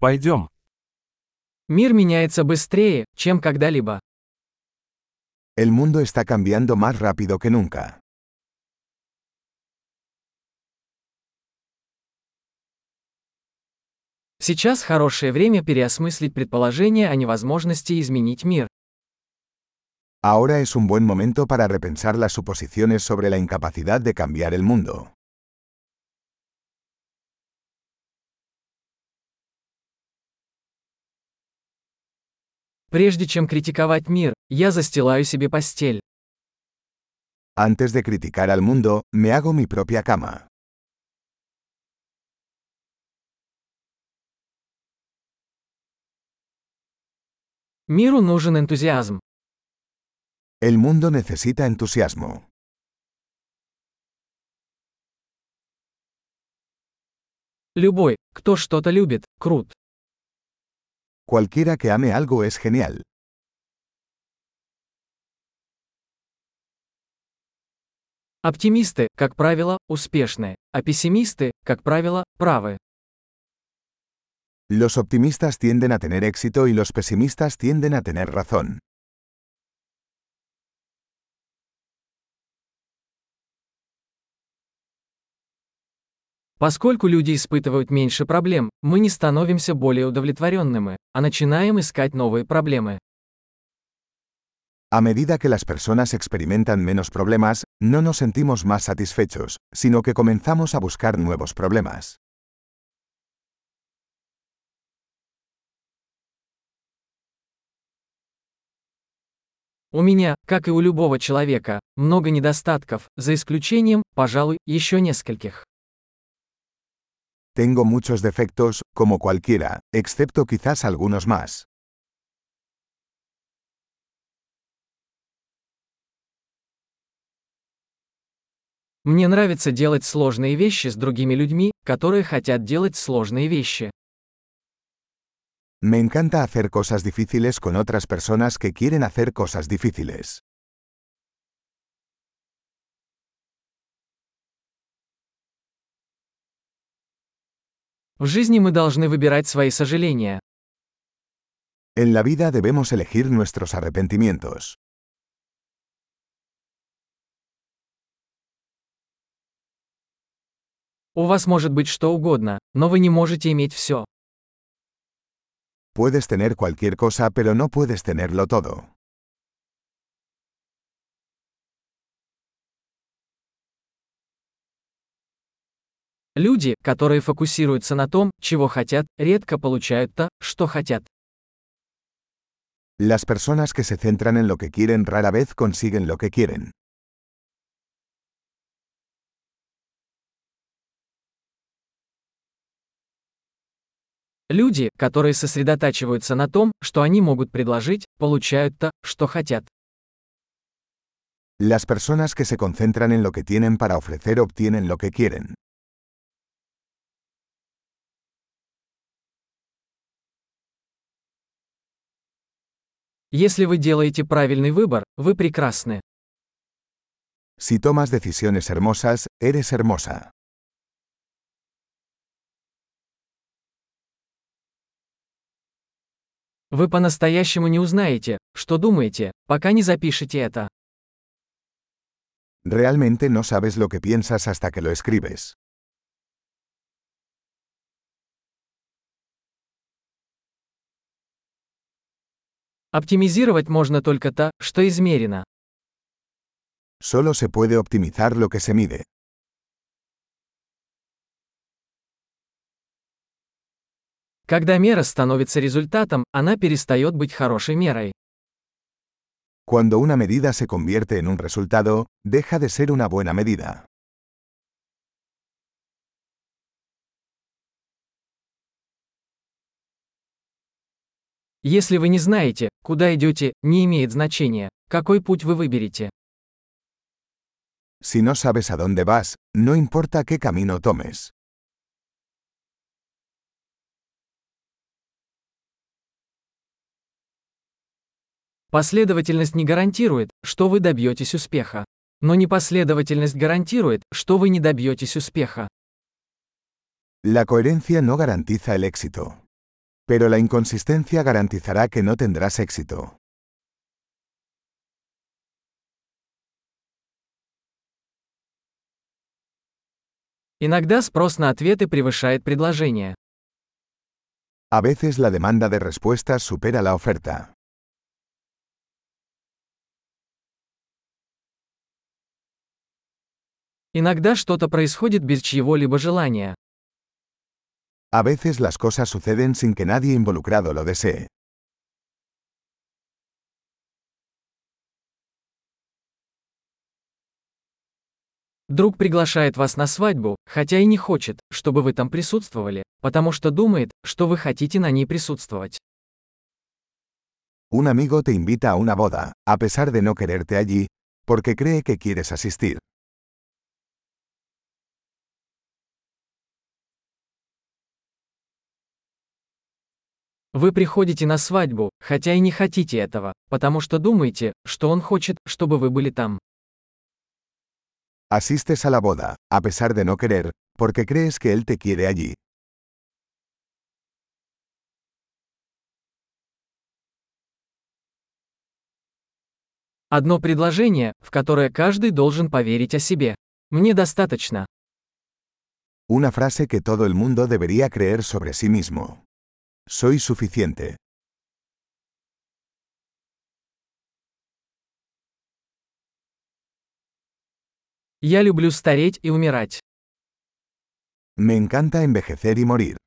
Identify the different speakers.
Speaker 1: Пойдем.
Speaker 2: Мир меняется быстрее, чем когда-либо.
Speaker 3: El mundo está cambiando más rápido que nunca.
Speaker 2: Сейчас хорошее время переосмыслить предположение о невозможности изменить мир.
Speaker 3: Ahora es un buen momento para repensar las suposiciones sobre la incapacidad de cambiar el mundo.
Speaker 2: Прежде чем критиковать мир, я застилаю себе постель.
Speaker 3: Antes de criticar al mundo, me hago mi propia cama.
Speaker 2: Миру нужен энтузиазм.
Speaker 3: El mundo necesita entusiasmo.
Speaker 2: Любой, кто что-то любит, крут.
Speaker 3: Cualquiera que ame algo es genial.
Speaker 2: Оптимисты, как правило, успешны, а пессимисты, как правило, правы.
Speaker 3: Los optimistas tienden a tener éxito y los pesimistas tienden a tener razón.
Speaker 2: Поскольку люди испытывают меньше проблем, мы не становимся более удовлетворенными, а начинаем искать новые проблемы.
Speaker 3: A medida que las personas experimentan menos problemas, no nos sentimos más satisfechos, sino que comenzamos a buscar nuevos problemas.
Speaker 2: У меня, как и у любого человека, много недостатков, за исключением, пожалуй, еще нескольких.
Speaker 3: Tengo muchos defectos, como cualquiera, excepto quizás algunos más.
Speaker 2: Мне нравится делать сложные вещи с другими людьми, которые хотят делать сложные вещи.
Speaker 3: Me encanta hacer cosas difíciles con otras personas que quieren hacer cosas difíciles.
Speaker 2: В жизни мы должны выбирать свои сожаления.
Speaker 3: En la vida debemos elegir nuestros arrepentimientos.
Speaker 2: У вас может быть что угодно, но вы не можете иметь все.
Speaker 3: Puedes tener cualquier cosa pero no puedes tenerlo todo.
Speaker 2: Люди, которые фокусируются на том, чего хотят, редко получают то, что хотят.
Speaker 3: Las personas que se centran en lo que quieren rara vez consiguen lo que quieren.
Speaker 2: Люди, которые сосредотачиваются на том, что они могут предложить, получают то, что хотят.
Speaker 3: Las personas que se concentran en lo que tienen para ofrecer obtienen lo que quieren.
Speaker 2: Если вы делаете правильный выбор, вы прекрасны.
Speaker 3: Si tomas decisiones hermosas, eres hermosa.
Speaker 2: Вы по-настоящему не узнаете, что думаете, пока не запишете это.
Speaker 3: Realmente no sabes lo que piensas hasta que lo escribes.
Speaker 2: Оптимизировать можно только то, что измерено.
Speaker 3: Solo se puede optimizar lo que se mide.
Speaker 2: Когда мера становится результатом, она перестает быть хорошей мерой.
Speaker 3: Cuando una medida se convierte en un resultado, deja de ser una buena medida.
Speaker 2: Если вы не знаете, куда идете, не имеет значения, какой путь вы выберете.
Speaker 3: Si no sabes a dónde vas, no importa qué camino tomes.
Speaker 2: Последовательность не гарантирует, что вы добьетесь успеха. Но непоследовательность гарантирует, что вы не добьетесь успеха.
Speaker 3: La coherencia no garantiza el éxito. Pero la inconsistencia garantizará que no tendrás éxito.
Speaker 2: Иногда спрос на ответы превышает предложение.
Speaker 3: A veces la demanda de respuestas supera la oferta.
Speaker 2: Иногда что-то происходит без чьего-либо желания.
Speaker 3: A veces las cosas suceden sin que nadie involucrado lo desee.
Speaker 2: Друг приглашает вас на свадьбу, хотя и не хочет, чтобы вы там присутствовали, потому что думает, что вы хотите на ней присутствовать.
Speaker 3: Un amigo te invita a una boda, a pesar de no quererte allí, porque cree que quieres asistir.
Speaker 2: Вы приходите на свадьбу, хотя и не хотите этого, потому что думаете, что он хочет, чтобы вы были там.
Speaker 3: Asistes a la boda, a pesar de no querer, porque crees que él te quiere allí.
Speaker 2: Одно предложение, в которое каждый должен поверить о себе. Мне достаточно.
Speaker 3: Una frase que todo el mundo debería creer sobre sí mismo. Soy suficiente.
Speaker 2: Я люблю стареть и умирать.
Speaker 3: Me encanta envejecer y morir.